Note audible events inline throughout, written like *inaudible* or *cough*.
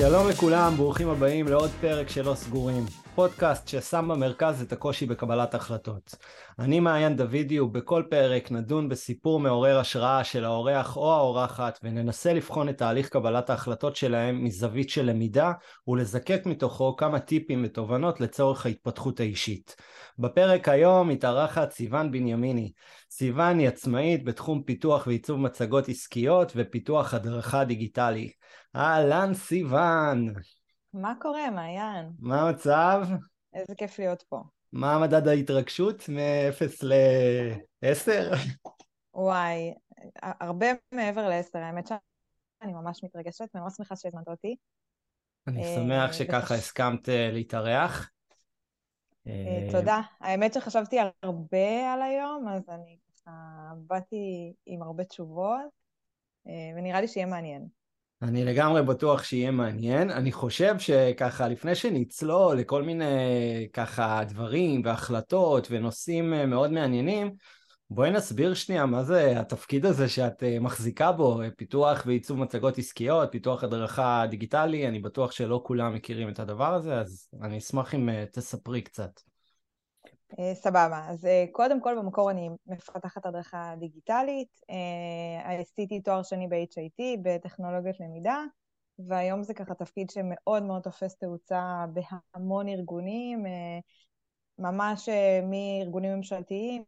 שלום לכולם, ברוכים הבאים לעוד פרק של לא סגורים. פודקאסט ששם במרכז את הקושי בקבלת החלטות. אני מעיין דוידי ובכל פרק נדון בסיפור מעורר השראה של האורח או האורחת וננסה לבחון את תהליך קבלת ההחלטות שלהם מזווית של למידה ולזקק מתוכו כמה טיפים ותובנות לצורך ההתפתחות האישית. בפרק היום מתארחת סיוון בנימיני. סיוון היא עצמאית בתחום פיתוח ועיצוב מצגות עסקיות ופיתוח הדרכה דיגיטלי. אהלן סיוון. מה קורה, מעיין? מה המצב? איזה כיף להיות פה. מה מדד ההתרגשות מ-0 ל-10? וואי, הרבה מעבר ל-10, האמת שאני ממש מתרגשת וממש שמחה שהזמנת אותי. אני אה, שמח שככה הסכמת אה, להתארח. אה, תודה. האמת שחשבתי הרבה על היום, אז אני ככה באתי עם הרבה תשובות, ונראה לי שיהיה מעניין. אני לגמרי בטוח שיהיה מעניין. אני חושב שככה, לפני שנצלול לכל מיני ככה דברים והחלטות ונושאים אה, מאוד מעניינים, בואי נסביר שנייה מה זה התפקיד הזה שאת אה, מחזיקה בו, פיתוח ועיצוב מצגות עסקיות, פיתוח הדרכה דיגיטלי, אני בטוח שלא כולם מכירים את הדבר הזה, אז אני אשמח אם אה, תספרי קצת. אה, סבבה, אז אה, קודם כל במקור אני מפתחת הדרכה דיגיטלית, אה, עשיתי תואר שני ב-HIT בטכנולוגיות למידה, והיום זה ככה תפקיד שמאוד מאוד תופס תאוצה בהמון ארגונים, ממש מארגונים ממשלתיים,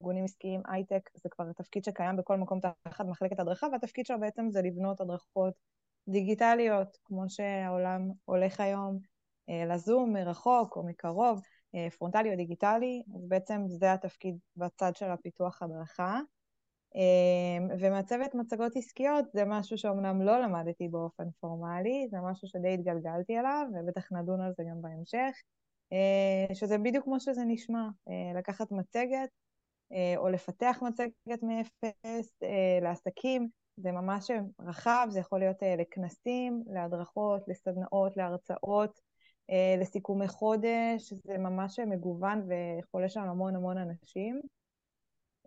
ארגונים עסקיים, הייטק, זה כבר תפקיד שקיים בכל מקום תחת מחלקת הדרכה, והתפקיד שלו בעצם זה לבנות הדרכות דיגיטליות, כמו שהעולם הולך היום, לזום מרחוק או מקרוב. אה, פרונטלי או דיגיטלי, אז בעצם זה התפקיד בצד של הפיתוח הדרכה. אה, ומעצבת מצגות עסקיות זה משהו שאומנם לא למדתי באופן פורמלי, זה משהו שדי התגלגלתי אליו, ובטח נדון על זה גם בהמשך, אה, שזה בדיוק כמו שזה נשמע, לקחת מצגת או לפתח מצגת מאפס לעסקים, זה ממש רחב, זה יכול להיות לכנסים, להדרכות, לסדנאות, להרצאות, אה, לסיכומי חודש, זה ממש מגוון וחולש על המון המון אנשים,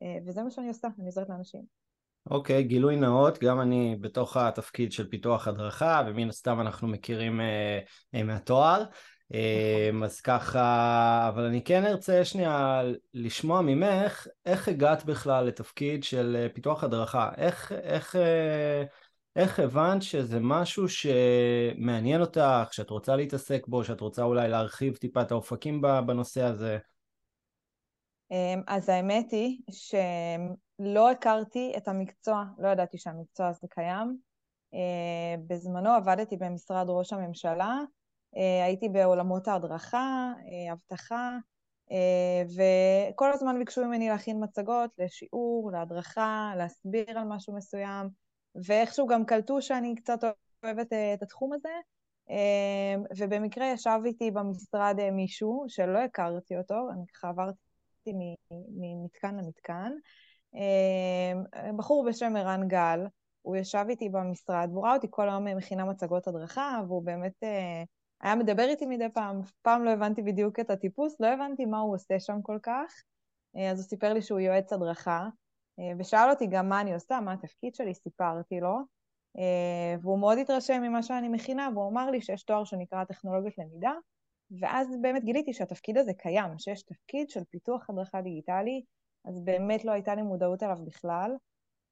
אה, וזה מה שאני עושה, אני עוזרת לאנשים. אוקיי, okay, גילוי נאות, גם אני בתוך התפקיד של פיתוח הדרכה, ומן הסתם אנחנו מכירים uh, מהתואר. Uh, אז ככה, אבל אני כן ארצה שנייה לשמוע ממך, איך הגעת בכלל לתפקיד של פיתוח הדרכה? איך, איך, איך הבנת שזה משהו שמעניין אותך, שאת רוצה להתעסק בו, שאת רוצה אולי להרחיב טיפה את האופקים בנושא הזה? אמ, אז האמת היא שלא הכרתי את המקצוע, לא ידעתי שהמקצוע הזה קיים. אה, בזמנו עבדתי במשרד ראש הממשלה, אה, הייתי בעולמות ההדרכה, אה, אבטחה, וכל הזמן ביקשו ממני להכין מצגות לשיעור, להדרכה, להסביר על משהו מסוים. ואיכשהו גם קלטו שאני קצת אוהבת אה, את התחום הזה, אה, ובמקרה ישב איתי במשרד אה, מישהו שלא הכרתי אותו, אני ככה עברתי ממתקן למתקן, בחור בשם ערן גל, הוא ישב איתי במשרד, והוא ראה אותי כל היום מכינה מצגות הדרכה, והוא באמת היה מדבר איתי מדי פעם, אף פעם לא הבנתי בדיוק את הטיפוס, לא הבנתי מה הוא עושה שם כל כך, אז הוא סיפר לי שהוא יועץ הדרכה, ושאל אותי גם מה אני עושה, מה התפקיד שלי, סיפרתי לו, אה, והוא מאוד התרשם ממה שאני מכינה, והוא אמר לי שיש תואר שנקרא טכנולוגיות למידה, ואז באמת גיליתי שהתפקיד הזה קיים, שיש תפקיד של פיתוח הדרכה דיגיטלי, אז באמת לא הייתה לי מודעות אליו בכלל.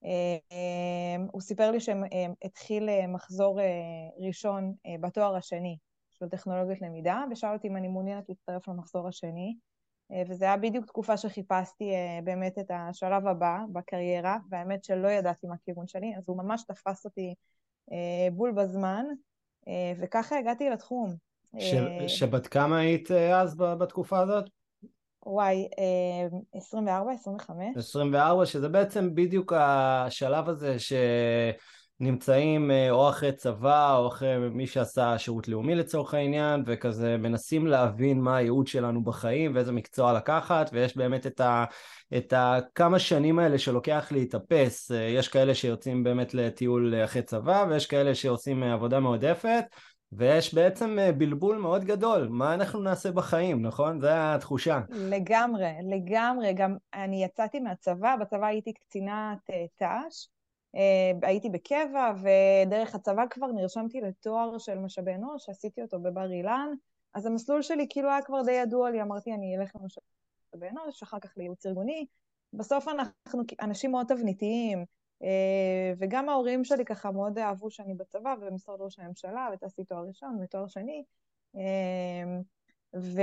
אה, הוא סיפר לי שהתחיל מחזור ראשון בתואר השני של טכנולוגיות למידה, ושאל אותי אם אני מעוניינת להצטרף למחזור השני. אה, וזה היה בדיוק תקופה שחיפשתי אה, באמת את השלב הבא בקריירה, והאמת שלא ידעתי מה הכיוון שלי, אז הוא ממש תפס אותי אה, בול בזמן, וככה הגעתי לתחום. שבת כמה היית אז בתקופה הזאת? וואי, 24, 25. 24, שזה בעצם בדיוק השלב הזה ש... נמצאים אה, או אחרי צבא או אחרי מי שעשה שירות לאומי לצורך העניין וכזה מנסים להבין מה הייעוד שלנו בחיים ואיזה מקצוע לקחת ויש באמת את, ה, את הכמה שנים האלה שלוקח להתאפס אה, יש כאלה שיוצאים באמת לטיול אחרי צבא ויש כאלה שעושים אה, עבודה מועדפת ויש בעצם בלבול מאוד גדול, מה אנחנו נעשה בחיים, נכון? זו התחושה. לגמרי, לגמרי. גם אני יצאתי מהצבא, בצבא הייתי קצינת ת"ש, הייתי בקבע, ודרך הצבא כבר נרשמתי לתואר של משאבי אנוש, עשיתי אותו בבר אילן, אז המסלול שלי כאילו היה כבר די ידוע לי, אמרתי, אני אלך למשאבי אנוש, אחר כך לייעוץ ארגוני. בסוף אנחנו אנשים מאוד תבניתיים, אה, וגם ההורים שלי ככה מאוד אהבו שאני בצבא ובמשרד ראש הממשלה, וטסתי תואר ראשון ותואר שני. ו...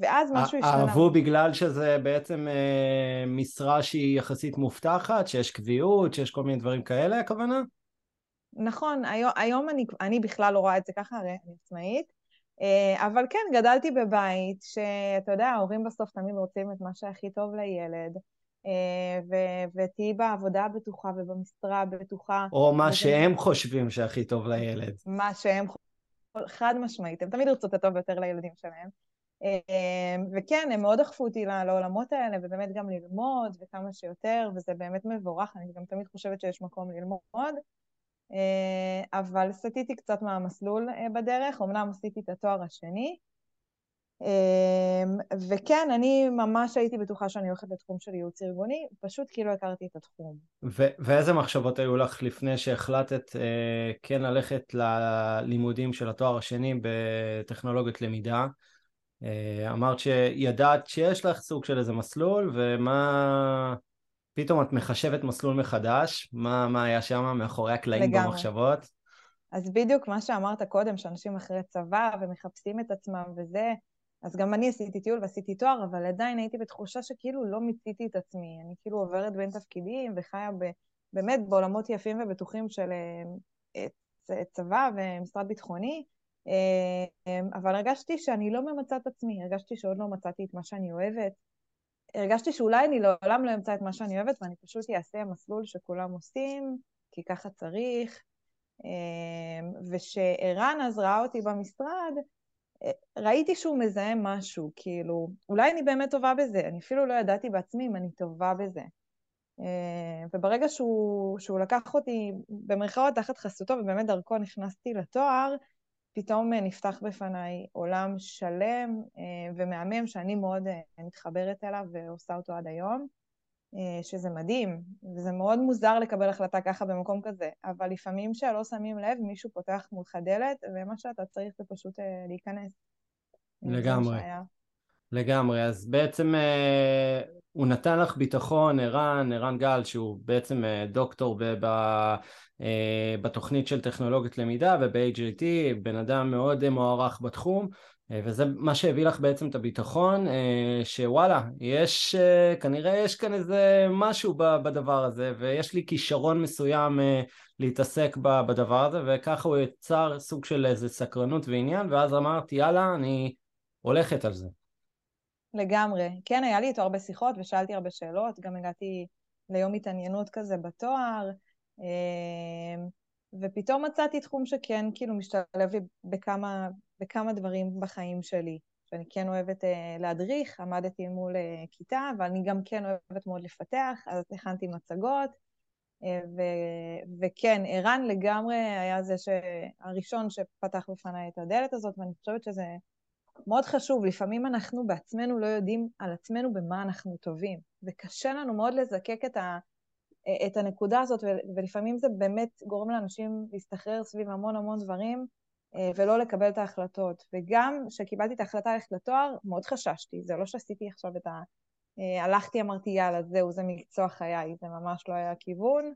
ואז משהו השתנה. אהבו בגלל שזה בעצם אה, משרה שהיא יחסית מובטחת, שיש קביעות, שיש כל מיני דברים כאלה, הכוונה? נכון, היום, היום אני, אני בכלל לא רואה את זה ככה, הרי אני עצמאית, אה, אבל כן, גדלתי בבית שאתה יודע, ההורים בסוף תמיד רוצים את מה שהכי טוב לילד, אה, ותהיי בעבודה הבטוחה ובמשרה הבטוחה. או מה שהם חושבים שהכי טוב לילד. מה שהם חושבים, חד משמעית, הם תמיד ירצו את הטוב ביותר לילדים שלהם. אה, וכן, הם מאוד דחפו אותי לעולמות האלה, ובאמת גם ללמוד וכמה שיותר, וזה באמת מבורך, אני גם תמיד חושבת שיש מקום ללמוד. אה, אבל סטיתי קצת מהמסלול בדרך, אמנם עשיתי את התואר השני, אמ, וכן, אני ממש הייתי בטוחה שאני הולכת לתחום של ייעוץ ארגוני, פשוט כי לא הכרתי את התחום. ו- ואיזה מחשבות היו לך לפני שהחלטת אה, כן ללכת ללימודים של התואר השני בטכנולוגיות למידה? אה, אמרת שידעת שיש לך סוג של איזה מסלול, ומה... פתאום את מחשבת מסלול מחדש, מה, מה היה שם מאחורי הקלעים לגמרי. במחשבות? אז בדיוק מה שאמרת קודם, שאנשים אחרי צבא ומחפשים את עצמם וזה, אז גם אני עשיתי טיול ועשיתי תואר, אבל עדיין הייתי בתחושה שכאילו לא מיציתי את עצמי. אני כאילו עוברת בין תפקידים וחיה ב, באמת בעולמות יפים ובטוחים של אה, צבא ומשרד ביטחוני, אה, אבל הרגשתי שאני לא ממצה את עצמי, הרגשתי שעוד לא מצאתי את מה שאני אוהבת. הרגשתי שאולי אני לעולם לא אמצא את מה שאני אוהבת ואני פשוט אעשה מסלול שכולם עושים, כי ככה צריך. אה, ושערן אז ראה אותי במשרד, ראיתי שהוא מזהה משהו, כאילו, אולי אני באמת טובה בזה, אני אפילו לא ידעתי בעצמי אם אני טובה בזה. אה, וברגע שהוא, שהוא לקח אותי במרכאות תחת חסותו, ובאמת דרכו נכנסתי לתואר, פתאום נפתח בפניי עולם שלם אה, ומהמם שאני מאוד אה, מתחברת אליו ועושה אותו עד היום. אה, שזה מדהים, וזה מאוד מוזר לקבל החלטה ככה במקום כזה, אבל לפעמים כשלא שמים לב, מישהו פותח מולך דלת, ומה שאתה צריך זה פשוט אה, להיכנס. לגמרי. לגמרי, אז בעצם אה, הוא נתן לך ביטחון, ערן, ערן גל, שהוא בעצם אה, דוקטור ב, ב, אה, בתוכנית של טכנולוגית למידה וב-AJT, בן אדם מאוד אה, מוערך בתחום, אה, וזה מה שהביא לך בעצם את הביטחון, אה, שוואלה, יש, אה, כנראה יש כאן איזה משהו בדבר הזה, ויש לי כישרון מסוים להתעסק בדבר הזה, וככה הוא יצר סוג של איזה סקרנות ועניין, ואז אמרתי, יאללה, אני הולכת על זה. לגמרי. כן, היה לי איתו הרבה שיחות ושאלתי הרבה שאלות, גם הגעתי ליום התעניינות כזה בתואר. ופתאום מצאתי תחום שכן כאילו משתלב לי בכמה, בכמה דברים בחיים שלי. שאני כן אוהבת אה, להדריך, עמדתי מול אה, כיתה, אבל אני גם כן אוהבת מאוד לפתח, אז הכנתי מצגות. אה, ו- וכן, ערן לגמרי היה זה הראשון שפתח בפניי את הדלת הזאת, ואני חושבת שזה מאוד חשוב. לפעמים אנחנו בעצמנו לא יודעים על עצמנו במה אנחנו טובים, וקשה לנו מאוד לזקק את ה... אה, את הנקודה הזאת, ולפעמים זה באמת גורם לאנשים להסתחרר סביב המון המון דברים, אה, ולא לקבל את ההחלטות. וגם כשקיבלתי את ההחלטה ללכת לתואר, מאוד חששתי, זה לא שעשיתי עכשיו את ה... אה, הלכתי, אמרתי, יאללה, זהו, זה מקצוע חיי, זה ממש לא היה הכיוון,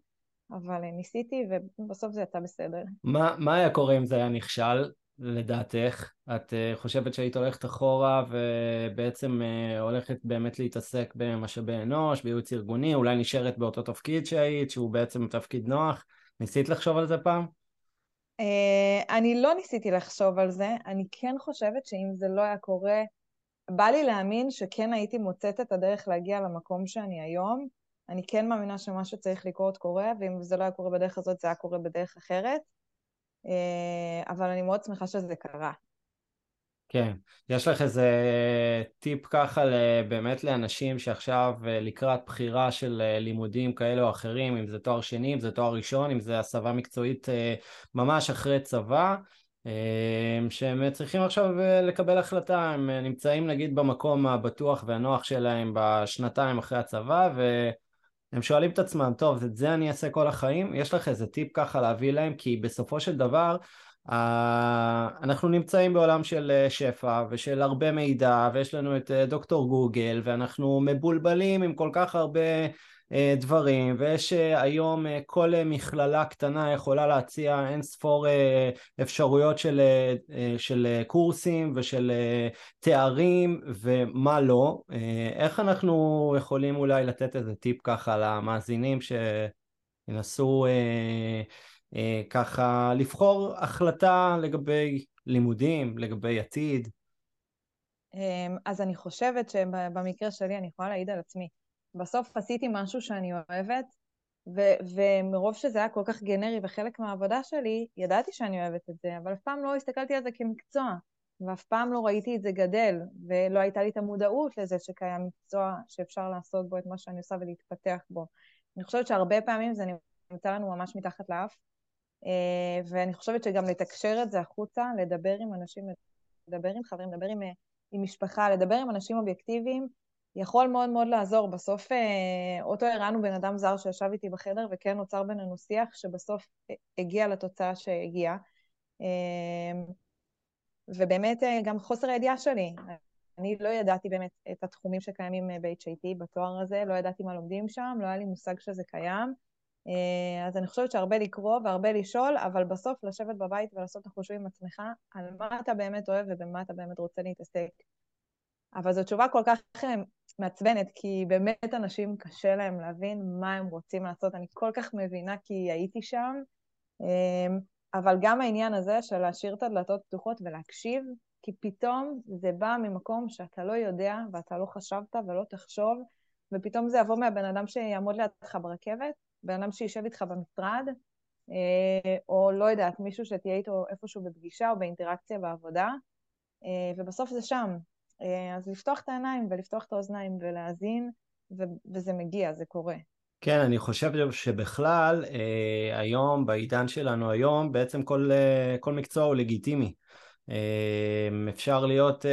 אבל ניסיתי, ובסוף זה יצא בסדר. מה, מה היה קורה אם זה היה נכשל? לדעתך? את uh, חושבת שהיית הולכת אחורה ובעצם uh, הולכת באמת להתעסק במשאבי אנוש, בייעוץ ארגוני, אולי נשארת באותו תפקיד שהיית, שהוא בעצם תפקיד נוח? ניסית לחשוב על זה פעם? Uh, אני לא ניסיתי לחשוב על זה, אני כן חושבת שאם זה לא היה קורה, בא לי להאמין שכן הייתי מוצאת את הדרך להגיע למקום שאני היום. אני כן מאמינה שמה שצריך לקרות קורה, ואם זה לא היה קורה בדרך הזאת, זה היה קורה בדרך אחרת. אה, אבל אני מאוד שמחה שזה קרה. כן, יש לך איזה טיפ ככה באמת לאנשים שעכשיו אה, לקראת בחירה של אה, לימודים כאלה או אחרים, אם זה תואר שני, אם זה תואר ראשון, אם זה הסבה מקצועית ממש אחרי צבא, שהם צריכים עכשיו לקבל החלטה, הם נמצאים נגיד במקום הבטוח והנוח שלהם בשנתיים אחרי הצבא, הם שואלים את עצמם, טוב, את זה אני אעשה כל החיים? יש לך איזה טיפ ככה להביא להם? כי בסופו של דבר, אנחנו נמצאים בעולם של אה, שפע ושל הרבה מידע ויש לנו את אה, דוקטור גוגל ואנחנו מבולבלים עם כל כך הרבה אה, דברים ויש היום כל מכללה קטנה יכולה להציע אין ספור אפשרויות של, של קורסים ושל תארים ומה לא איך אנחנו יכולים אולי לתת איזה טיפ ככה למאזינים שינסו אה, ככה לבחור החלטה לגבי לימודים, לגבי עתיד. אמ, אז אני חושבת שבמקרה שלי אני יכולה להעיד על עצמי. בסוף עשיתי משהו שאני אוהבת, ו- ומרוב שזה היה כל כך גנרי וחלק מהעבודה שלי, ידעתי שאני אוהבת את זה, אבל אף פעם לא הסתכלתי על זה כמקצוע, ואף פעם לא ראיתי את זה גדל, ולא הייתה לי את המודעות לזה שקיים מקצוע שאפשר לעשות בו את מה שאני עושה ולהתפתח בו. אני חושבת שהרבה פעמים זה נמצא לנו ממש מתחת לאף, אה, ואני חושבת שגם לתקשר את זה החוצה, לדבר עם אנשים, לדבר עם חברים, לדבר עם, עם משפחה, לדבר עם אנשים אובייקטיביים, יכול מאוד מאוד לעזור. בסוף אה, אותו הראנו בן אדם זר שישב איתי בחדר, וכן נוצר בינינו שיח שבסוף הגיע לתוצאה שהגיעה. אה, ובאמת גם חוסר הידיעה שלי. אני לא ידעתי באמת את התחומים שקיימים ב-HIT בתואר הזה, לא ידעתי מה לומדים שם, לא היה לי מושג שזה קיים. אה, אז אני חושבת שהרבה לקרוא והרבה לשאול, אבל בסוף לשבת בבית ולעשות את החושבים עם עצמך על מה אתה באמת אוהב ובמה אתה באמת רוצה להתעסק. אבל זו תשובה כל כך אה, מעצבנת, כי באמת אנשים קשה להם להבין מה הם רוצים לעשות. אני כל כך מבינה כי הייתי שם, אה, אבל גם העניין הזה של להשאיר את הדלתות פתוחות ולהקשיב, כי פתאום זה בא ממקום שאתה לא יודע ואתה לא חשבת ולא תחשוב, ופתאום זה יבוא מהבן אדם שיעמוד לידך ברכבת, בן אדם שישב איתך במשרד, אה, או לא יודעת, מישהו שתהיה איתו איפשהו בפגישה או באינטראקציה בעבודה, אה, ובסוף זה שם. אה, אז לפתוח את העיניים ולפתוח את האוזניים ולהאזין, וזה מגיע, זה קורה. כן, אני חושב שבכלל, היום, בעידן שלנו היום, בעצם כל, כל מקצוע הוא לגיטימי. אפשר להיות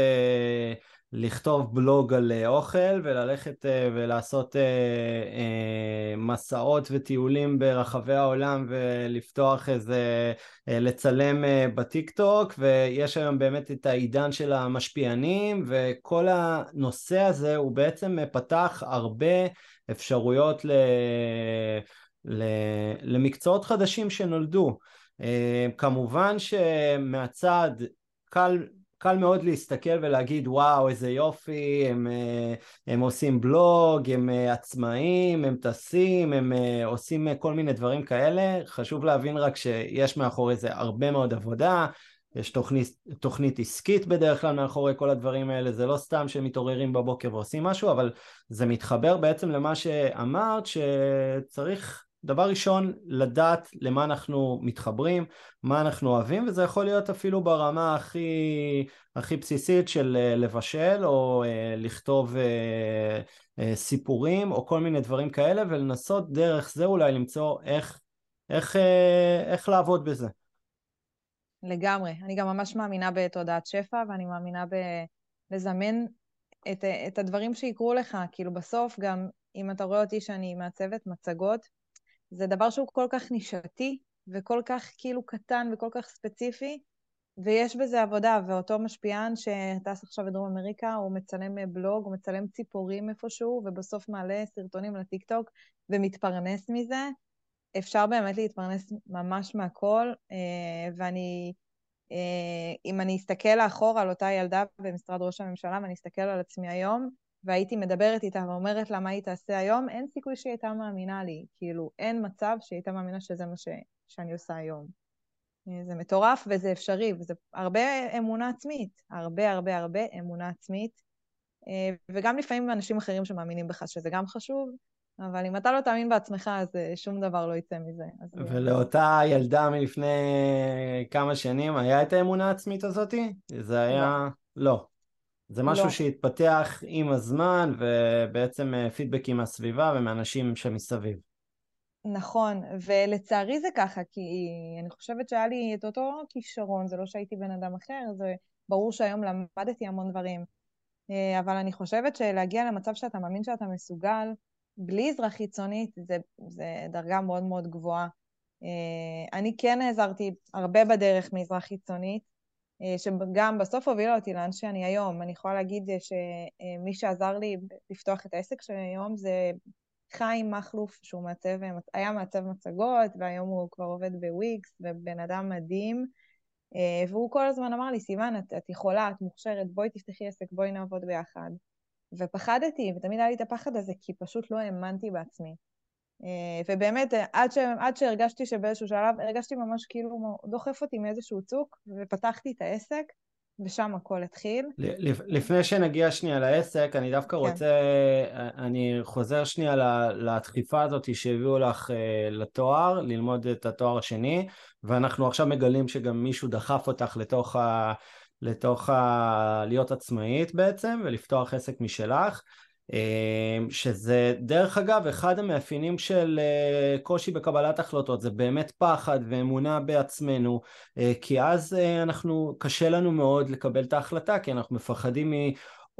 לכתוב בלוג על אה, אוכל וללכת אה, ולעשות אה, מסעות וטיולים ברחבי העולם ולפתוח איזה, לצלם בטיק טוק ויש היום באמת את העידן של המשפיענים וכל הנושא הזה הוא בעצם פתח הרבה אפשרויות ל... למקצועות חדשים שנולדו. כמובן שמהצד קל קל מאוד להסתכל ולהגיד וואו איזה יופי, הם, אה, הם עושים בלוג, הם אה, עצמאים, הם טסים, הם אה, עושים כל מיני דברים כאלה, חשוב להבין רק שיש מאחורי זה הרבה מאוד עבודה, יש תוכנית, תוכנית עסקית בדרך כלל מאחורי כל הדברים האלה, זה לא סתם שמתעוררים בבוקר ועושים משהו, אבל זה מתחבר בעצם למה שאמרת שצריך דבר ראשון, לדעת למה אנחנו מתחברים, מה אנחנו אוהבים, וזה יכול להיות אפילו ברמה הכי, הכי בסיסית של אה, לבשל או אה, לכתוב אה, סיפורים או כל מיני דברים כאלה, ולנסות דרך זה אולי למצוא איך, איך, איך לעבוד בזה. לגמרי. אני גם ממש מאמינה בתודעת שפע, ואני מאמינה בלזמן את, את הדברים שיקרו לך. כאילו בסוף גם, אם אתה רואה אותי שאני מעצבת מצגות, זה דבר שהוא כל כך נישתי, וכל כך כאילו קטן וכל כך ספציפי, ויש בזה עבודה, ואותו משפיען שטס עכשיו בדרום אמריקה, הוא מצלם בלוג, הוא מצלם ציפורים איפשהו, ובסוף מעלה סרטונים לטיקטוק ומתפרנס מזה. אפשר באמת להתפרנס ממש מהכל, אה, ואני, אה, אם אני אסתכל לאחור על אותה ילדה במשרד ראש הממשלה, ואני אסתכל על עצמי היום, והייתי מדברת איתה ואומרת לה מה היא תעשה היום, אין סיכוי שהיא הייתה מאמינה לי. כאילו, אין מצב שהיא הייתה מאמינה שזה מה ש... שאני עושה היום. אה, זה מטורף וזה אפשרי, וזה הרבה אמונה עצמית, הרבה הרבה הרבה אמונה עצמית. אה, וגם לפעמים אנשים אחרים שמאמינים בך, שזה גם חשוב, אבל אם אתה לא תאמין בעצמך, אז אה, שום דבר לא יצא מזה. ולאותה ילדה מלפני כמה שנים, היה את האמונה העצמית הזאתי? זה היה... לא. לא. זה משהו לא. שהתפתח עם הזמן ובעצם אה, פידבקים מהסביבה ומאנשים שמסביב. נכון, ולצערי זה ככה, כי אני חושבת שהיה לי את אותו כישרון, זה לא שהייתי בן אדם אחר, זה ברור שהיום למדתי המון דברים. אה, אבל אני חושבת שלהגיע למצב שאתה מאמין שאתה מסוגל, בלי עזרה חיצונית זה, זה דרגה מאוד מאוד גבוהה. אני כן נעזרתי הרבה בדרך מעזרה חיצונית, שגם בסוף הובילה אותי לאן שאני היום. אני יכולה להגיד שמי שעזר לי לפתוח את העסק שלי היום זה חיים מכלוף, שהוא מעצב, היה מעצב מצגות, והיום הוא כבר עובד בוויקס, ובן אדם מדהים. אה, והוא כל הזמן אמר לי, סיוון, את, את יכולה, את מוכשרת, בואי תפתחי עסק, בואי נעבוד ביחד. ופחדתי, ותמיד היה לי את הפחד הזה, כי פשוט לא האמנתי בעצמי. אה, ובאמת, עד, ש, עד שהרגשתי שבאיזשהו שלב, הרגשתי ממש כאילו דוחף אותי מאיזשהו צוק, ופתחתי את העסק, ושם הכל התחיל. לפני שנגיע שנייה לעסק, אני דווקא כן. רוצה, אני חוזר שנייה לדחיפה הזאת שהביאו לך אה, לתואר, ללמוד את התואר השני, ואנחנו עכשיו מגלים שגם מישהו דחף אותך לתוך ה... לתוך ה... להיות עצמאית בעצם ולפתוח עסק משלך. אמ, שזה דרך אגב אחד המאפיינים של אה, קושי בקבלת החלטות זה באמת פחד ואמונה בעצמנו אה, כי אז אה, אנחנו קשה לנו מאוד לקבל את ההחלטה כי אנחנו מפחדים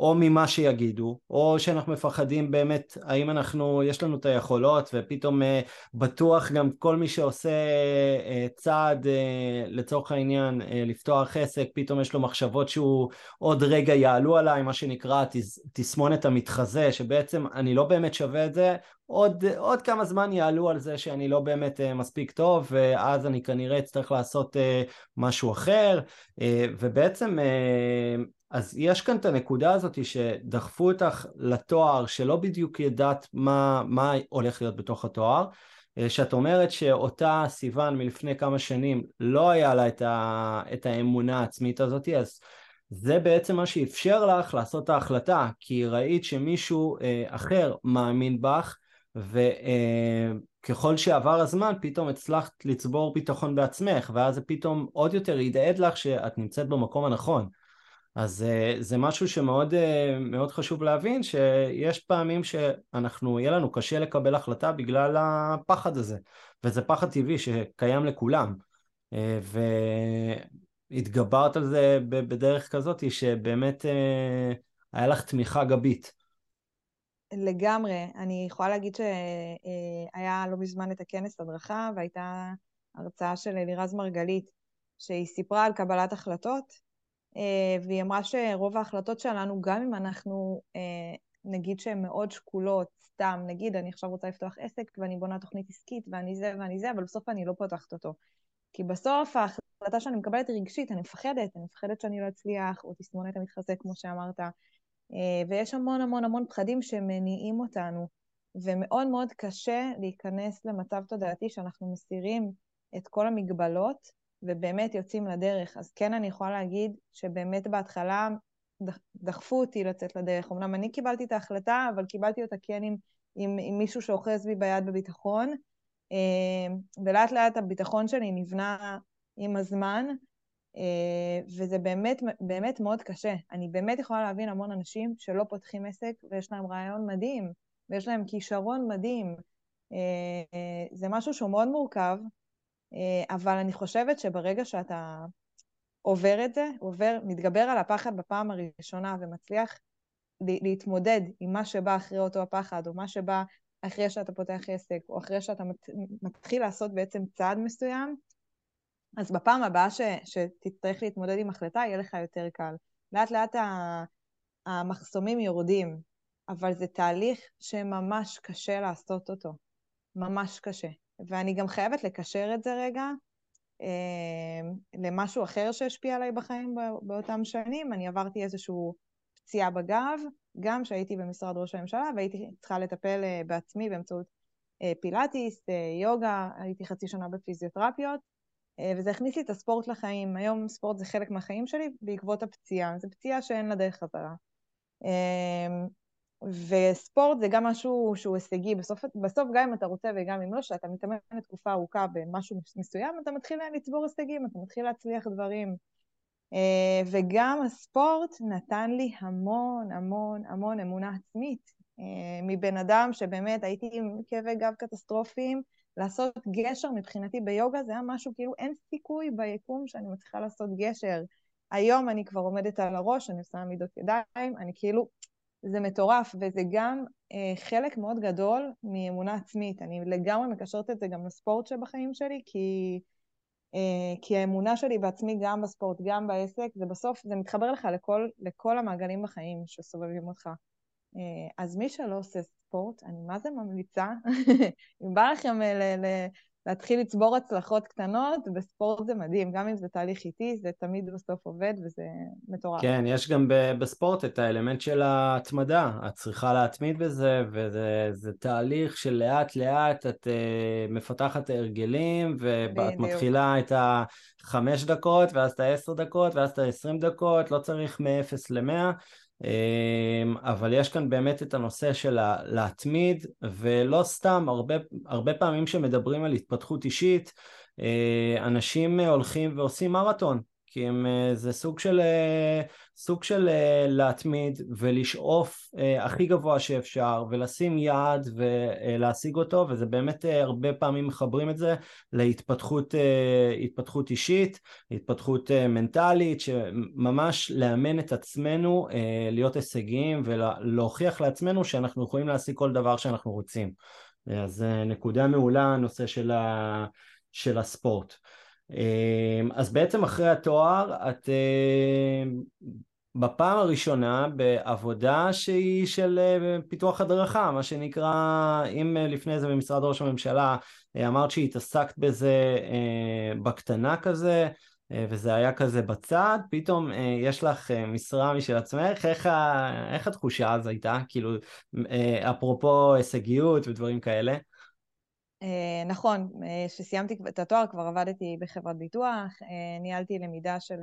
או ממה שיגידו, או שאנחנו מפחדים באמת, האם אנחנו, יש לנו את היכולות, ופתאום אה, בטוח גם כל מי שעושה אה, צעד אה, לצורך העניין לפתוח עסק, פתאום יש לו מחשבות שהוא עוד רגע יעלו עליי, מה שנקרא תסמונת המתחזה, שבעצם אני לא באמת שווה את זה, עוד, עוד כמה זמן יעלו על זה שאני לא באמת uh, מספיק טוב ואז אני כנראה אצטרך לעשות uh, משהו אחר uh, ובעצם uh, אז יש כאן את הנקודה הזאת שדחפו אותך לתואר שלא בדיוק ידעת מה, מה הולך להיות בתוך התואר, אה, שאת אומרת שאותה סיוון מלפני כמה שנים לא היה לה את, ה, את האמונה העצמית הזאת, אז זה בעצם מה שאפשר לך לעשות את ההחלטה, כי ראית שמישהו אה, אחר מאמין בך, וככל אה, שעבר הזמן פתאום הצלחת לצבור ביטחון בעצמך, ואז זה פתאום עוד יותר ידעד לך שאת נמצאת במקום הנכון. אז אה, זה משהו שמאוד אה, מאוד חשוב להבין שיש פעמים שאנחנו, יהיה לנו קשה לקבל החלטה בגלל הפחד הזה וזה פחד טבעי שקיים לכולם. אה, והתגברת על זה בדרך כזאת שבאמת היה לך תמיכה גבית. לגמרי, אני יכולה להגיד שהיה לא מזמן את הכנס הדרכה והייתה הרצאה של אלירז מרגלית שהיא סיפרה על קבלת החלטות והיא אמרה שרוב ההחלטות שלנו, גם אם אנחנו אה, נגיד שהן מאוד שקולות, סתם, נגיד אני עכשיו רוצה לפתוח עסק ואני בונה תוכנית עסקית ואני זה ואני זה, אבל בסוף אני לא פותחת אותו. כי בסוף ההחלטה שאני מקבלת היא רגשית, אני מפחדת, אני מפחדת שאני לא אצליח, או תסמונת המתחזק, כמו שאמרת. אה, ויש המון המון המון פחדים שמניעים אותנו, ומאוד מאוד קשה להיכנס למצב תודעתי שאנחנו מסירים את כל המגבלות ובאמת יוצאים לדרך. אז כן אני יכולה להגיד שבאמת בהתחלה דחפו אותי לצאת לדרך. אמנם אני קיבלתי את ההחלטה, אבל קיבלתי אותה כן עם, עם, עם מישהו שאוחז בי ביד בביטחון, אה, ולאט לאט הביטחון שלי נבנה עם הזמן, אה, וזה באמת, באמת מאוד קשה. אני באמת יכולה להבין המון אנשים שלא פותחים עסק ויש להם רעיון מדהים, ויש להם כישרון מדהים. אה, זה משהו שהוא מאוד מורכב, אבל אני חושבת שברגע שאתה עובר את זה, עובר, מתגבר על הפחד בפעם הראשונה ומצליח להתמודד עם מה שבא אחרי אותו הפחד, או מה שבא אחרי שאתה פותח עסק, או אחרי שאתה מתחיל לעשות בעצם צעד מסוים, אז בפעם הבאה ש, שתצטרך להתמודד עם החלטה, יהיה לך יותר קל. לאט לאט המחסומים יורדים, אבל זה תהליך שממש קשה לעשות אותו. ממש קשה. ואני גם חייבת לקשר את זה רגע אה, למשהו אחר שהשפיע עליי בחיים באותם שנים. אני עברתי איזושהי פציעה בגב, גם כשהייתי במשרד ראש הממשלה, והייתי צריכה לטפל אה, בעצמי באמצעות אה, פילאטיס, יוגה, הייתי חצי שנה בפיזיותרפיות, וזה הכניס לי את הספורט לחיים. היום ספורט זה חלק מהחיים שלי בעקבות הפציעה. זו פציעה שאין לה דרך חזרה. וספורט זה גם משהו שהוא הישגי. בסוף, בסוף גם אם אתה רוצה וגם אם לא, שאתה מתאמן לתקופה ארוכה במשהו מסוים, אתה מתחיל לצבור הישגים, אתה מתחיל להצליח דברים. אה, וגם הספורט נתן לי המון המון המון אמונה עצמית. אה, מבן אדם שבאמת הייתי עם כאבי גב קטסטרופיים, לעשות גשר מבחינתי ביוגה זה היה משהו כאילו אין סיכוי ביקום שאני מצליחה לעשות גשר. היום אני כבר עומדת על הראש, אני עושה עמידות ידיים, אני כאילו זה מטורף, וזה גם אה, חלק מאוד גדול מאמונה עצמית. אני לגמרי מקשרת את זה גם לספורט שבחיים שלי, כי, אה, כי האמונה שלי בעצמי, גם בספורט, גם בעסק, זה בסוף, זה מתחבר לך לכל, לכל המעגלים בחיים שסובבים אותך. אה, אז מי שלא עושה ספורט, אני מה זה ממליצה, *laughs* אם בא לכם ל- ל- להתחיל לצבור הצלחות קטנות, בספורט זה מדהים, גם אם זה תהליך איטי, זה תמיד בסוף עובד וזה מטורף. כן, יש גם בספורט את האלמנט של ההתמדה, את צריכה להתמיד בזה, וזה תהליך של לאט את uh, מפתחת הרגלים, ואת. מתחילה את החמש דקות, ואז את העשר דקות, ואז את העשרים דקות, לא צריך מ-0 ל-100. אמ, אבל יש כאן באמת את הנושא של להתמיד, ולא סתם, הרבה, הרבה פעמים שמדברים על התפתחות אישית, אה, אנשים הולכים ועושים מרתון, כי הם, אה, זה סוג של, אה, סוג של להתמיד ולשאוף הכי גבוה שאפשר ולשים יעד ולהשיג אותו וזה באמת הרבה פעמים מחברים את זה להתפתחות אישית, התפתחות מנטלית, שממש לאמן את עצמנו להיות הישגיים ולהוכיח לעצמנו שאנחנו יכולים להשיג כל דבר שאנחנו רוצים. אז נקודה מעולה הנושא של, ה, של הספורט. אמ, אז בעצם אחרי התואר את אמ, בפעם הראשונה בעבודה שהיא של אה, פיתוח הדרכה, מה שנקרא, אם אה, לפני זה במשרד ראש הממשלה אה, אמרת שהתעסקת בזה בקטנה כזה, וזה היה כזה בצד, פתאום יש לך משרה משל עצמך, איך, איך התחושה אז הייתה? כאילו, אפרופו הישגיות ודברים כאלה. אה, נכון, כשסיימתי אה, את התואר כבר עבדתי בחברת ביטוח, אה, ניהלתי למידה של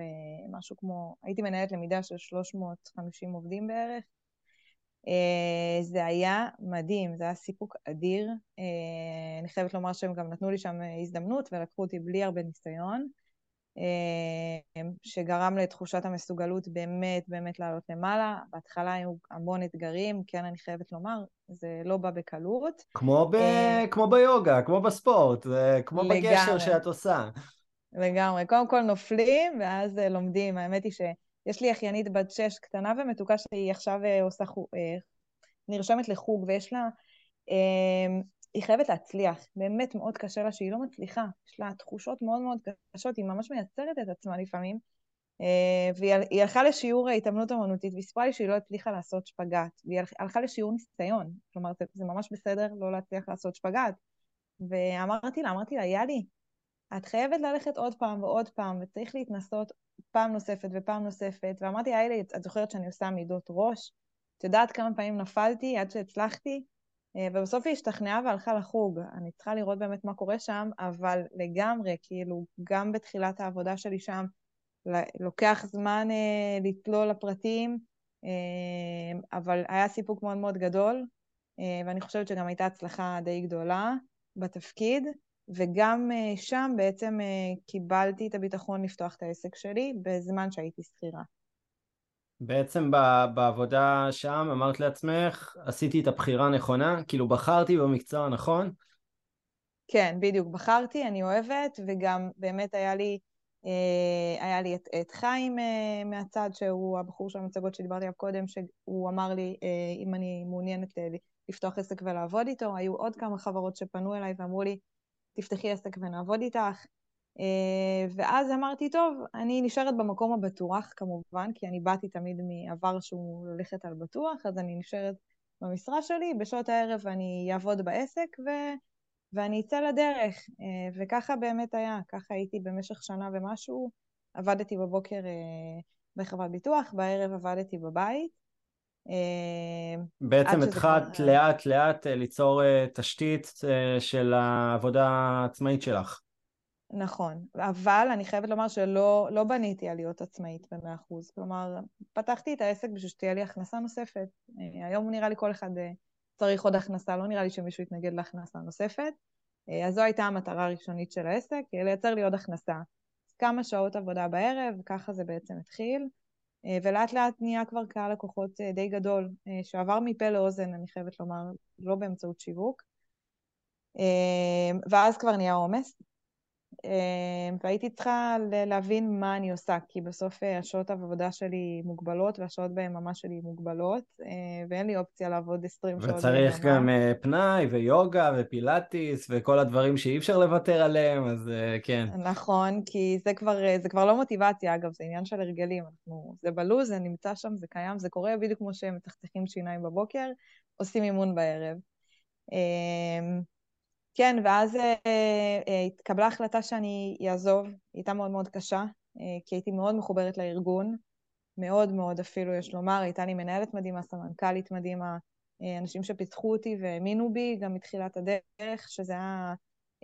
משהו כמו, הייתי מנהלת למידה של 350 עובדים בערך. זה היה מדהים, זה היה סיפוק אדיר. אני חייבת לומר שהם גם נתנו לי שם הזדמנות ולקחו אותי בלי הרבה ניסיון. אמ, שגרם לתחושת המסוגלות באמת באמת לעלות למעלה. בהתחלה היו המון אתגרים, כן, אני חייבת לומר, זה לא בא בקלות. כמו, ב... אה, כמו ביוגה, כמו בספורט, כמו לגמרי. בגשר שאת עושה. לגמרי. קודם כל נופלים, ואז אה, לומדים. האמת היא שיש לי אחיינית בת שש קטנה ומתוקה שהיא עכשיו אה, עושה, נרשמת לחוג, ויש לה היא חייבת להצליח, באמת מאוד קשה לה שהיא לא מצליחה, יש לה תחושות מאוד מאוד קשות, היא ממש מייצרת את עצמה לפעמים, אה, והיא הלכה לשיעור התעמלות אמנותית, והיא סיפרה לי שהיא לא הצליחה לעשות שפגאט, והיא הלכה לשיעור ניסיון, כלומר זה, זה ממש בסדר לא להצליח לעשות שפגאט, ואמרתי לה, אמרתי לה, יאלי, את חייבת ללכת עוד פעם ועוד פעם, וצריך להתנסות פעם נוספת ופעם נוספת, ואמרתי, יאלי, את זוכרת שאני עושה מידות ראש? את יודעת כמה פעמים נפלתי עד שהצלחתי? אה, ובסוף היא השתכנעה והלכה לחוג. אני צריכה לראות באמת מה קורה שם, אבל לגמרי, כאילו, גם בתחילת העבודה שלי שם, לוקח זמן אה, לצלול לפרטים, אה, אבל היה סיפוק מאוד מאוד גדול, אה, ואני חושבת שגם הייתה הצלחה די גדולה בתפקיד, וגם אה, שם בעצם אה, קיבלתי את הביטחון לפתוח את העסק שלי בזמן שהייתי שכירה. בעצם בעבודה שם אמרת לעצמך, עשיתי את הבחירה הנכונה? כאילו בחרתי במקצוע הנכון? כן, בדיוק, בחרתי, אני אוהבת, וגם באמת היה לי, אה, היה לי את, את חיים אה, מהצד, שהוא הבחור של המצגות שדיברתי עליו קודם, שהוא אמר לי אה, אם אני מעוניינת לפתוח עסק ולעבוד איתו, היו עוד כמה חברות שפנו אליי ואמרו לי, תפתחי עסק ונעבוד איתך. אה, ואז אמרתי, טוב, אני נשארת במקום הבטוח כמובן, כי אני באתי תמיד מעבר שהוא ללכת על בטוח, אז אני נשארת במשרה שלי, בשעות הערב אני אעבוד בעסק ו... ואני אצא לדרך. אה, וככה באמת היה, ככה הייתי במשך שנה ומשהו, עבדתי בבוקר אה, בחברת ביטוח, בערב עבדתי בבית. בעצם התחלת כבר... לאט לאט ליצור תשתית של העבודה העצמאית שלך. נכון, אבל אני חייבת לומר שלא לא בניתי על להיות עצמאית במאה אחוז. כלומר, פתחתי את העסק בשביל שתהיה לי הכנסה נוספת. אה, היום נראה לי כל אחד אה, צריך עוד הכנסה, לא נראה לי שמישהו יתנגד להכנסה נוספת. אה, אז זו הייתה המטרה הראשונית של העסק, לייצר לי עוד הכנסה. כמה שעות עבודה בערב, ככה זה בעצם התחיל. ולאט לאט נהיה כבר קהל לקוחות די גדול, שעבר מפה לאוזן, אני חייבת לומר, לא באמצעות שיווק. ואז כבר נהיה עומס, והייתי צריכה להבין מה אני עושה, כי בסוף השעות העבודה שלי מוגבלות, והשעות בהן ממש שלי מוגבלות, ואין לי אופציה לעבוד 20 שעות ביממה. וצריך גם פנאי ויוגה ופילאטיס וכל הדברים שאי אפשר לוותר עליהם, אז כן. נכון, כי זה כבר, זה כבר לא מוטיבציה, אגב, זה עניין של הרגלים. אנחנו, זה בלוז, זה נמצא שם, זה קיים, זה קורה בדיוק כמו שהם מצחצחים שיניים בבוקר, עושים אימון בערב. כן, ואז אה, אה, התקבלה החלטה שאני אעזוב, היא הייתה מאוד מאוד קשה, אה, כי הייתי מאוד מחוברת לארגון, מאוד מאוד אפילו, יש לומר, הייתה לי מנהלת מדהימה, סמנכ"לית מדהימה, אה, אנשים שפיתחו אותי והאמינו בי גם מתחילת הדרך, שזה היה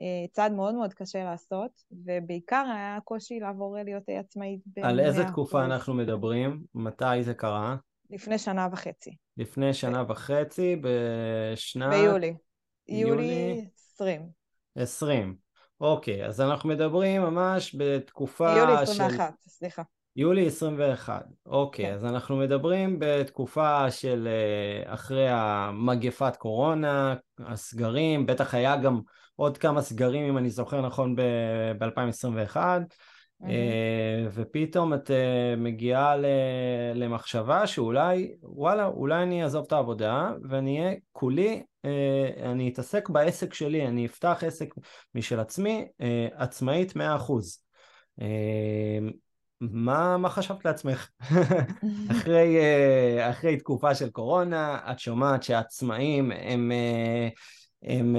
אה, צעד מאוד מאוד קשה לעשות, ובעיקר היה קושי לעבור להיות עצמאית ב-100%. על איזה תקופה אנחנו מדברים? מתי זה קרה? לפני שנה וחצי. לפני שנה ו... וחצי, בשנת... ביולי. יולי 20. 20. אוקיי, אז אנחנו מדברים ממש בתקופה יולי 21, של... סליחה. יולי 21, אוקיי, כן. אז אנחנו מדברים בתקופה של אה, אחרי המגפת קורונה, הסגרים, בטח היה גם עוד כמה סגרים אם אני זוכר נכון ב-2021, אה, ופתאום את אה, מגיעה למחשבה שאולי, וואלה, אולי אני אעזוב את העבודה ואני אהיה כולי, אה, אני אתעסק בעסק שלי, אני אפתח עסק משל עצמי, עצמאית 100%. מה, מה חשבת לעצמך? *laughs* אחרי, אחרי תקופה של קורונה, את שומעת שעצמאים הם, הם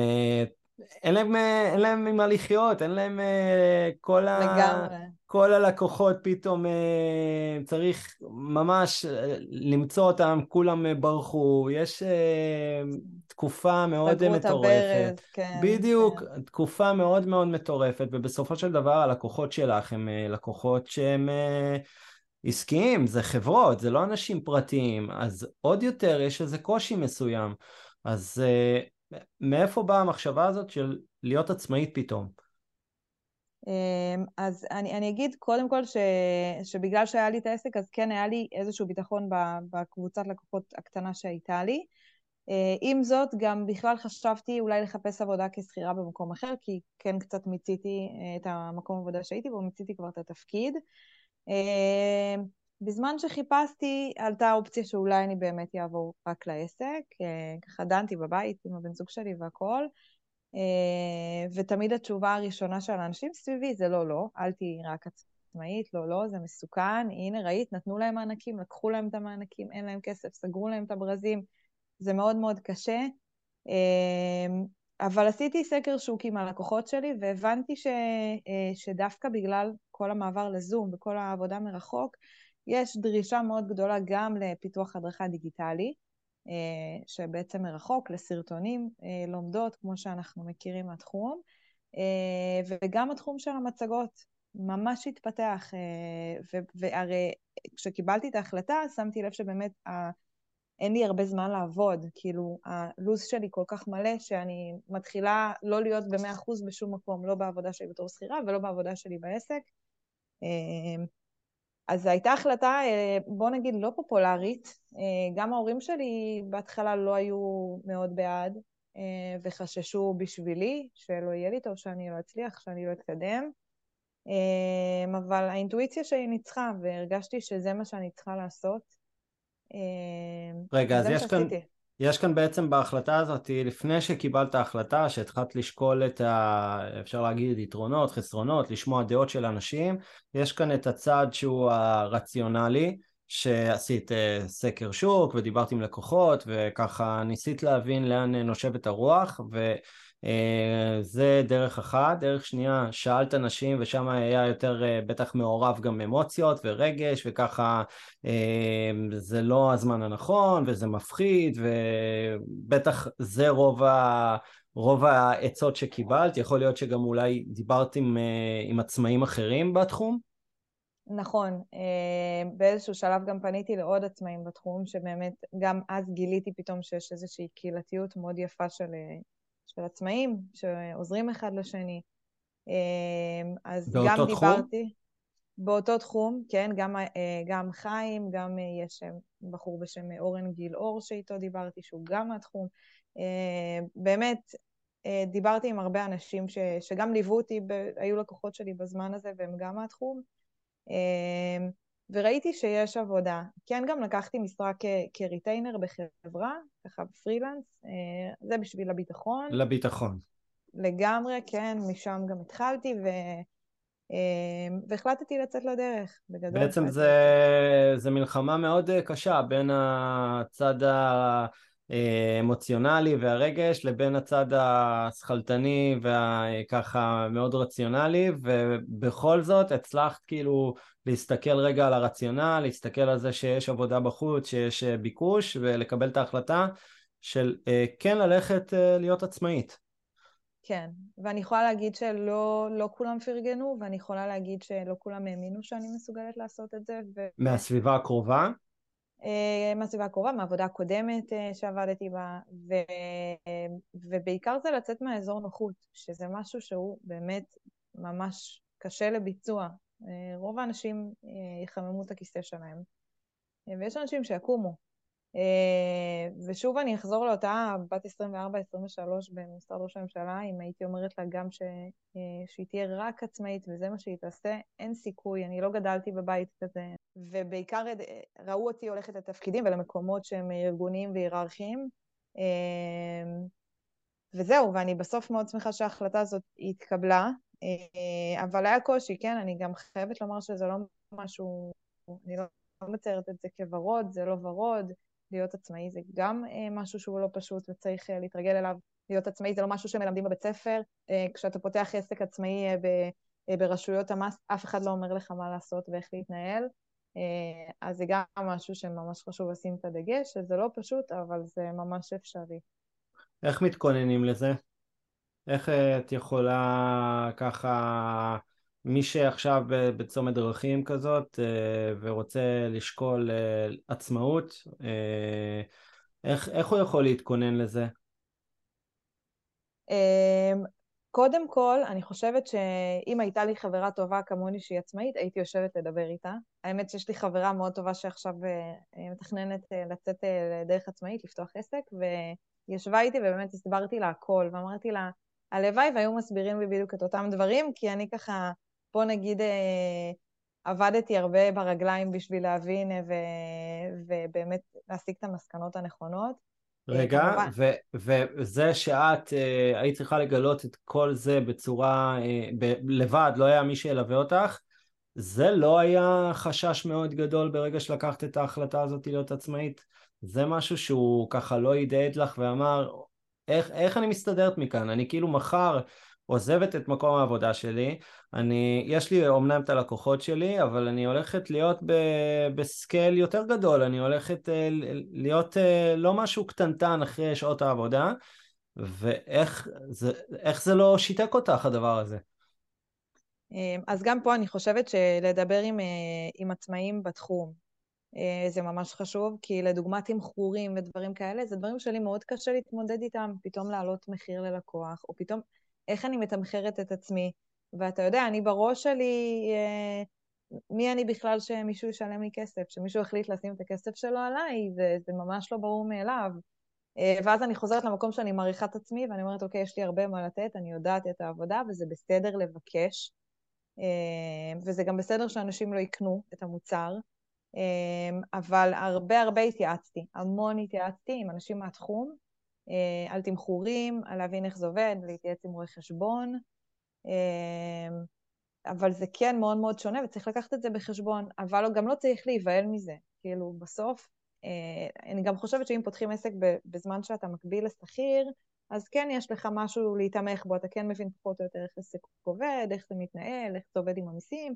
אין להם, אין להם ממה לחיות, אין להם אה, כל, ה... כל הלקוחות פתאום אה, צריך ממש אה, למצוא אותם, כולם ברחו, יש תקופה מאוד מטורפת. כן, בדיוק, כן. תקופה מאוד מאוד מטורפת, ובסופו של דבר הלקוחות שלך הם לקוחות שהם עסקיים, זה חברות, זה לא אנשים פרטיים, אז עוד יותר יש איזה קושי מסוים. אז מאיפה באה המחשבה הזאת של להיות עצמאית פתאום? אמ, אז אני, אני אגיד קודם כל ש, שבגלל שהיה לי את העסק, אז כן היה לי איזשהו ביטחון בקבוצת לקוחות הקטנה שהייתה לי. אה, עם זאת, גם בכלל חשבתי אולי לחפש עבודה כשכירה במקום אחר, כי כן קצת מיציתי אה, את המקום עבודה שהייתי בו, מיציתי כבר את התפקיד. בזמן שחיפשתי, עלתה האופציה שאולי אני באמת אעבור רק לעסק. אה, ככה דנתי בבית עם הבן זוג שלי והכול, אה, ותמיד התשובה הראשונה של האנשים סביבי זה לא, לא, אל תהיי רק עצמאית, לא, לא, זה מסוכן, הנה, ראית, נתנו להם מענקים, לקחו להם את המענקים, אין להם כסף, סגרו להם את הברזים, זה מאוד מאוד קשה. אה, אבל עשיתי סקר שוק עם הלקוחות שלי, והבנתי ש, שדווקא בגלל כל המעבר לזום וכל העבודה מרחוק, יש דרישה מאוד גדולה גם לפיתוח הדרכה דיגיטלי, אה, שבעצם מרחוק, לסרטונים, אה, לומדות, כמו שאנחנו מכירים מהתחום, אה, וגם התחום של המצגות ממש התפתח, והרי כשקיבלתי את ההחלטה שמתי לב שבאמת אין לי הרבה זמן לעבוד, כאילו הלו"ז שלי כל כך מלא שאני מתחילה לא להיות במאה אחוז בשום מקום, לא בעבודה שלי בתור שכירה ולא בעבודה שלי בעסק. אז הייתה החלטה, אה, בוא נגיד, לא פופולרית. אה, גם ההורים שלי בהתחלה לא היו מאוד בעד, אה, וחששו בשבילי שלא יהיה לי טוב, שאני לא אצליח, שאני לא אתקדם. אבל האינטואיציה שלי ניצחה, והרגשתי שזה מה שאני צריכה לעשות. רגע, אז יש כאן, יש כאן בעצם בהחלטה הזאת, לפני שקיבלת החלטה, שהתחלת לשקול את ה... אפשר להגיד יתרונות, חסרונות, לשמוע דעות של אנשים, יש כאן את הצד שהוא הרציונלי, שעשית אה, סקר שוק ודיברת עם לקוחות וככה ניסית להבין לאן נושבת הרוח ו... אה, זה דרך אחת. דרך שנייה, שאלת אנשים ושם היה יותר אה, בטח מעורב גם אמוציות ורגש וככה אה, זה לא הזמן הנכון וזה מפחיד ובטח זה רוב ה... רוב העצות שקיבלת, יכול להיות שגם אולי דיברת עם, עם עצמאים אחרים בתחום? נכון, באיזשהו שלב גם פניתי לעוד עצמאים בתחום, שבאמת גם אז גיליתי פתאום שיש איזושהי קהילתיות מאוד יפה של של עצמאים שעוזרים אחד לשני. אמ, אז גם תחום? דיברתי... באותו תחום, כן, גם, אה, גם חיים, גם אה, יש אה, בחור בשם אורן גילאור שאיתו דיברתי, שהוא גם מהתחום. באמת, דיברתי עם הרבה אנשים ש, שגם ליוו אותי, ב, היו לקוחות שלי בזמן הזה והם גם מהתחום, וראיתי שיש עבודה. כן, גם לקחתי משרה כ- כריטיינר בחברה, ככה בפרילנס, זה בשביל הביטחון. לביטחון. לגמרי, כן, משם גם התחלתי, ו... והחלטתי לצאת לדרך, בגדול. בעצם זה, זה מלחמה מאוד קשה בין הצד האמוציונלי והרגש לבין הצד השכלתני וככה מאוד רציונלי, ובכל זאת הצלחת כאילו להסתכל רגע על הרציונל, להסתכל על זה שיש עבודה בחוץ, שיש ביקוש, ולקבל את ההחלטה של כן ללכת להיות עצמאית. כן, ואני יכולה להגיד שלא לא כולם פרגנו, ואני יכולה להגיד שלא כולם האמינו שאני מסוגלת לעשות את זה. ו... מהסביבה הקרובה? Uh, מהסביבה הקרובה, מהעבודה הקודמת uh, שעבדתי בה, ו... ובעיקר זה לצאת מהאזור נוחות, שזה משהו שהוא באמת ממש קשה לביצוע. Uh, רוב האנשים יחממו את הכיסא שלהם, ויש אנשים שיקומו, אה, ושוב אני אחזור לאותה בת 24-23 במשרד ראש הממשלה, אם הייתי אומרת לה גם ש... אה, שהיא תהיה רק עצמאית וזה מה שהיא תעשה, אין סיכוי, אני לא גדלתי בבית כזה. ובעיקר אה, ראו אותי הולכת לתפקידים ולמקומות שהם ארגוניים והיררכיים. וזהו, ואני בסוף מאוד שמחה שההחלטה הזאת התקבלה, אבל היה קושי, כן, אני גם חייבת לומר שזה לא משהו, אני לא מציירת את זה כוורוד, זה לא ורוד. להיות עצמאי זה גם אה, משהו שהוא לא פשוט וצריך אה, להתרגל אליו. להיות עצמאי זה לא משהו שמלמדים בבית ספר. אה, כשאתה פותח עסק עצמאי ברשויות המס, אף אחד לא אומר לך מה לעשות ואיך להתנהל. אז זה גם משהו שממש חשוב לשים את הדגש, שזה לא פשוט, אבל זה ממש אפשרי. איך מתכוננים לזה? איך את יכולה ככה מי שעכשיו בצומת דרכים כזאת אה, ורוצה לשקול אה, עצמאות, אה, איך, איך הוא יכול להתכונן לזה? קודם כל, אני חושבת שאם הייתה לי חברה טובה כמוני שהיא עצמאית, הייתי יושבת לדבר איתה. האמת שיש לי חברה מאוד טובה שעכשיו מתכננת לצאת לדרך עצמאית, לפתוח עסק, והיא ישבה איתי ובאמת הסברתי לה הכל, ואמרתי לה, הלוואי והיו מסבירים לי בדיוק את אותם דברים, כי אני ככה בוא נגיד, אה, עבדתי הרבה ברגליים בשביל להבין אה, ו... ובאמת להסיק את המסקנות הנכונות. אה, רגע, ו- וזה שאת uh, היית צריכה לגלות את כל זה בצורה, uh, ב- לבד, לא היה מי שילווה אותך, זה לא היה חשש מאוד גדול ברגע שלקחת את ההחלטה הזאת להיות עצמאית? זה משהו שהוא ככה לא הדהד לך ואמר, איך, איך אני מסתדרת מכאן? אני כאילו מחר עוזבת את מקום העבודה שלי, אני, יש לי אומנם את הלקוחות שלי, אבל אני הולכת להיות ב, בסקייל יותר גדול, אני הולכת אה, להיות אה, לא משהו קטנטן אחרי שעות העבודה, ואיך זה, זה לא שיתק אותך הדבר הזה? אמ, אז גם פה אני חושבת שלדבר עם, אה, עם עצמאים בתחום זה ממש חשוב, כי לדוגמה תמחורים ודברים כאלה, זה דברים שלי מאוד קשה להתמודד איתם, פתאום להעלות מחיר ללקוח, או פתאום איך אני מתמחרת את עצמי. ואתה יודע, אני בראש שלי, אה, מי אני בכלל שמישהו ישלם לי כסף? שמישהו החליט לשים את הכסף שלו עליי, זה, זה ממש לא ברור מאליו. אה, ואז אני חוזרת למקום שאני מעריכה את עצמי, ואני אומרת, אוקיי, יש לי הרבה מה לתת, אני יודעת את העבודה, וזה בסדר לבקש. אה, וזה גם בסדר שאנשים לא יקנו את המוצר. אבל הרבה הרבה התייעצתי, המון התייעצתי עם אנשים מהתחום, אה, על תמחורים, על להבין איך זה עובד, להתייעץ עם רואה חשבון, אה, אבל זה כן מאוד מאוד שונה וצריך לקחת את זה בחשבון, אבל גם לא צריך להיבהל מזה, כאילו בסוף, אה, אני גם חושבת שאם פותחים עסק בזמן שאתה מקביל לשכיר, אז כן יש לך משהו להתמך בו, אתה כן מבין פחות או יותר איך עסק עובד, איך זה מתנהל, איך זה עובד עם המיסים,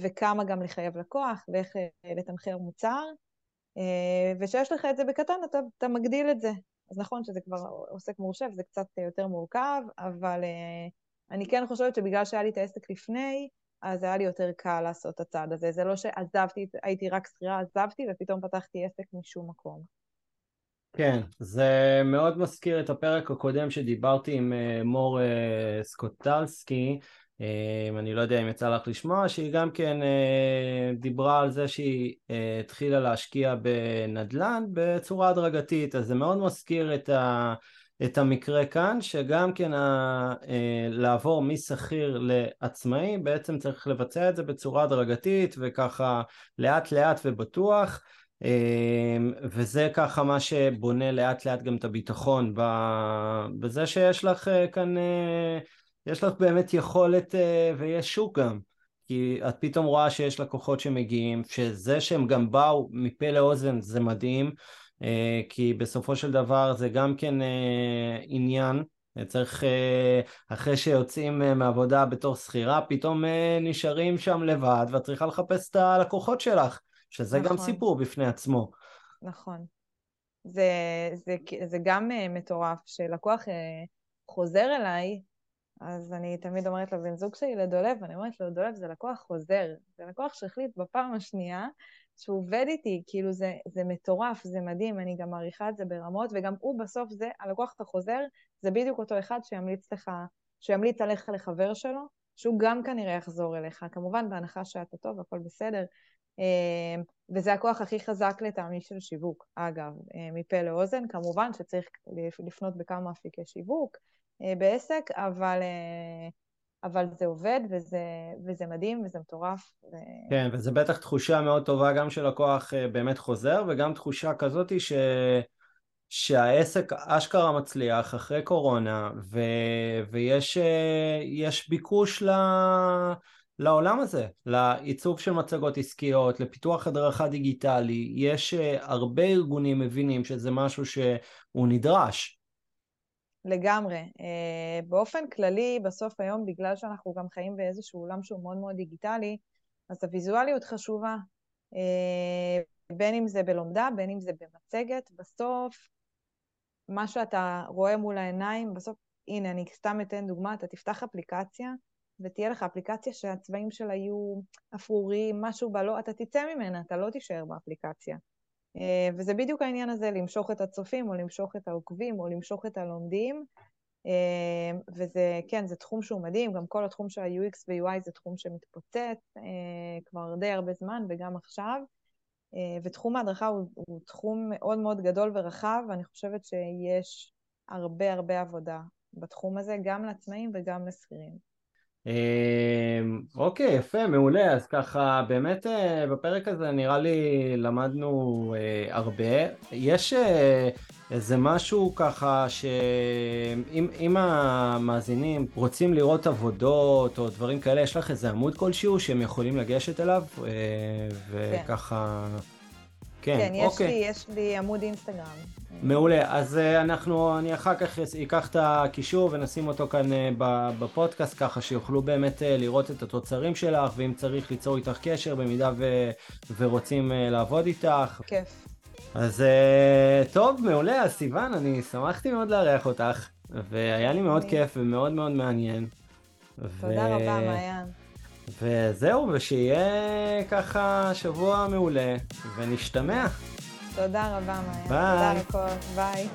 וכמה גם לחייב לקוח, ואיך לתמחר מוצר. וכשיש לך את זה בקטן, אתה, אתה מגדיל את זה. אז נכון שזה כבר עוסק מורשה וזה קצת יותר מורכב, אבל uh, אני כן חושבת שבגלל שהיה לי את העסק לפני, אז היה לי יותר קל לעשות את הצעד הזה. זה לא שעזבתי, הייתי רק שכירה, עזבתי ופתאום פתחתי עסק משום מקום. כן, זה מאוד מזכיר את הפרק הקודם שדיברתי עם uh, מור סקוטלסקי, אני לא יודע אם יצא לך לשמוע, שהיא גם כן אה, דיברה על זה שהיא אה, התחילה להשקיע בנדל"ן בצורה הדרגתית, אז זה מאוד מזכיר את, ה, את המקרה כאן, שגם כן ה, אה, לעבור משכיר לעצמאי, בעצם צריך לבצע את זה בצורה הדרגתית וככה לאט לאט ובטוח. אמ, וזה ככה מה שבונה לאט לאט גם את הביטחון בזה שיש לך כאן, יש לך באמת יכולת אה, ויש שוק גם. כי את פתאום רואה שיש לקוחות שמגיעים, שזה שהם גם באו מפה לאוזן זה מדהים, כי בסופו של דבר זה גם כן עניין, צריך, אחרי שיוצאים מעבודה בתור שכירה, פתאום נשארים שם לבד ואת צריכה לחפש את הלקוחות שלך. שזה נכון. גם סיפור בפני עצמו. נכון. זה, זה, זה גם מטורף, שלקוח חוזר אליי, אז אני תמיד אומרת לבן זוג שלי, לדולב, אני אומרת לו, דולב זה לקוח חוזר. זה לקוח שהחליט בפעם השנייה שהוא עובד איתי, כאילו זה, זה מטורף, זה מדהים, אני גם מעריכה את זה ברמות, וגם הוא בסוף זה, הלקוח החוזר, זה בדיוק אותו אחד שימליץ לך, שימליץ עליך לחבר שלו, שהוא גם כנראה יחזור אליך, כמובן בהנחה שאתה טוב, הכל בסדר, אמ, וזה הכוח הכי חזק לטעמי של שיווק, אגב, אה, מפה לאוזן, כמובן שצריך לפנות בכמה אפיקי שיווק אה, בעסק, אבל, אה, אבל זה עובד וזה, וזה מדהים וזה מטורף. ו... כן, וזה בטח תחושה מאוד טובה גם של לקוח באמת חוזר, וגם תחושה כזאת ש... שהעסק אשכרה מצליח אחרי קורונה, ו... ויש ביקוש ל... לעולם הזה, לעיצוב של מצגות עסקיות, לפיתוח הדרכה דיגיטלי, יש אה, הרבה ארגונים מבינים שזה משהו שהוא נדרש. לגמרי. אה, באופן כללי, בסוף היום, בגלל שאנחנו גם חיים באיזשהו עולם שהוא מאוד מאוד דיגיטלי, אז הוויזואליות חשובה. אה, בין אם זה בלומדה, בין אם זה במצגת, בסוף מה שאתה רואה מול העיניים, בסוף, הנה, אני סתם אתן דוגמה, אתה תפתח אפליקציה, ותהיה לך אפליקציה שהצבעים שלה יהיו אפרורים, משהו בה, לא, אתה תצא ממנה, אתה לא תישאר באפליקציה. אה, וזה בדיוק העניין הזה, למשוך את הצופים, או למשוך את העוקבים, או למשוך את הלומדים. אה, וזה, כן, זה תחום שהוא מדהים, גם כל התחום של ה-UX ו-UI זה תחום שמתפוצץ אה, כבר די הרבה זמן, וגם עכשיו. ותחום ההדרכה הוא, הוא תחום מאוד מאוד גדול ורחב, ואני חושבת שיש הרבה הרבה עבודה בתחום הזה, גם לעצמאים וגם לשכירים. אמ, אוקיי, יפה, מעולה. אז ככה, באמת אה, בפרק הזה נראה לי למדנו אה, הרבה. יש אה, איזה משהו ככה שאם המאזינים רוצים לראות עבודות או דברים כאלה, יש לך איזה עמוד כלשהו שהם יכולים לגשת אליו, וככה... כן. כן, כן יש, אוקיי. לי, יש לי עמוד אינסטגרם. מעולה, אז uh, אנחנו, אני אחר כך אקח את הקישור ונשים אותו כאן uh, בפודקאסט ככה שיוכלו באמת uh, לראות את התוצרים שלך ואם צריך ליצור איתך קשר במידה ו, ורוצים לעבוד איתך. כיף. אז טוב, מעולה, אז סיוון, אני שמחתי מאוד לארח אותך והיה לי מאוד כיף ומאוד מאוד מעניין. תודה ו... רבה, מעיין. וזהו, ושיהיה ככה שבוע מעולה, ונשתמע. תודה רבה, מאיה. ביי. תודה לכל, ביי.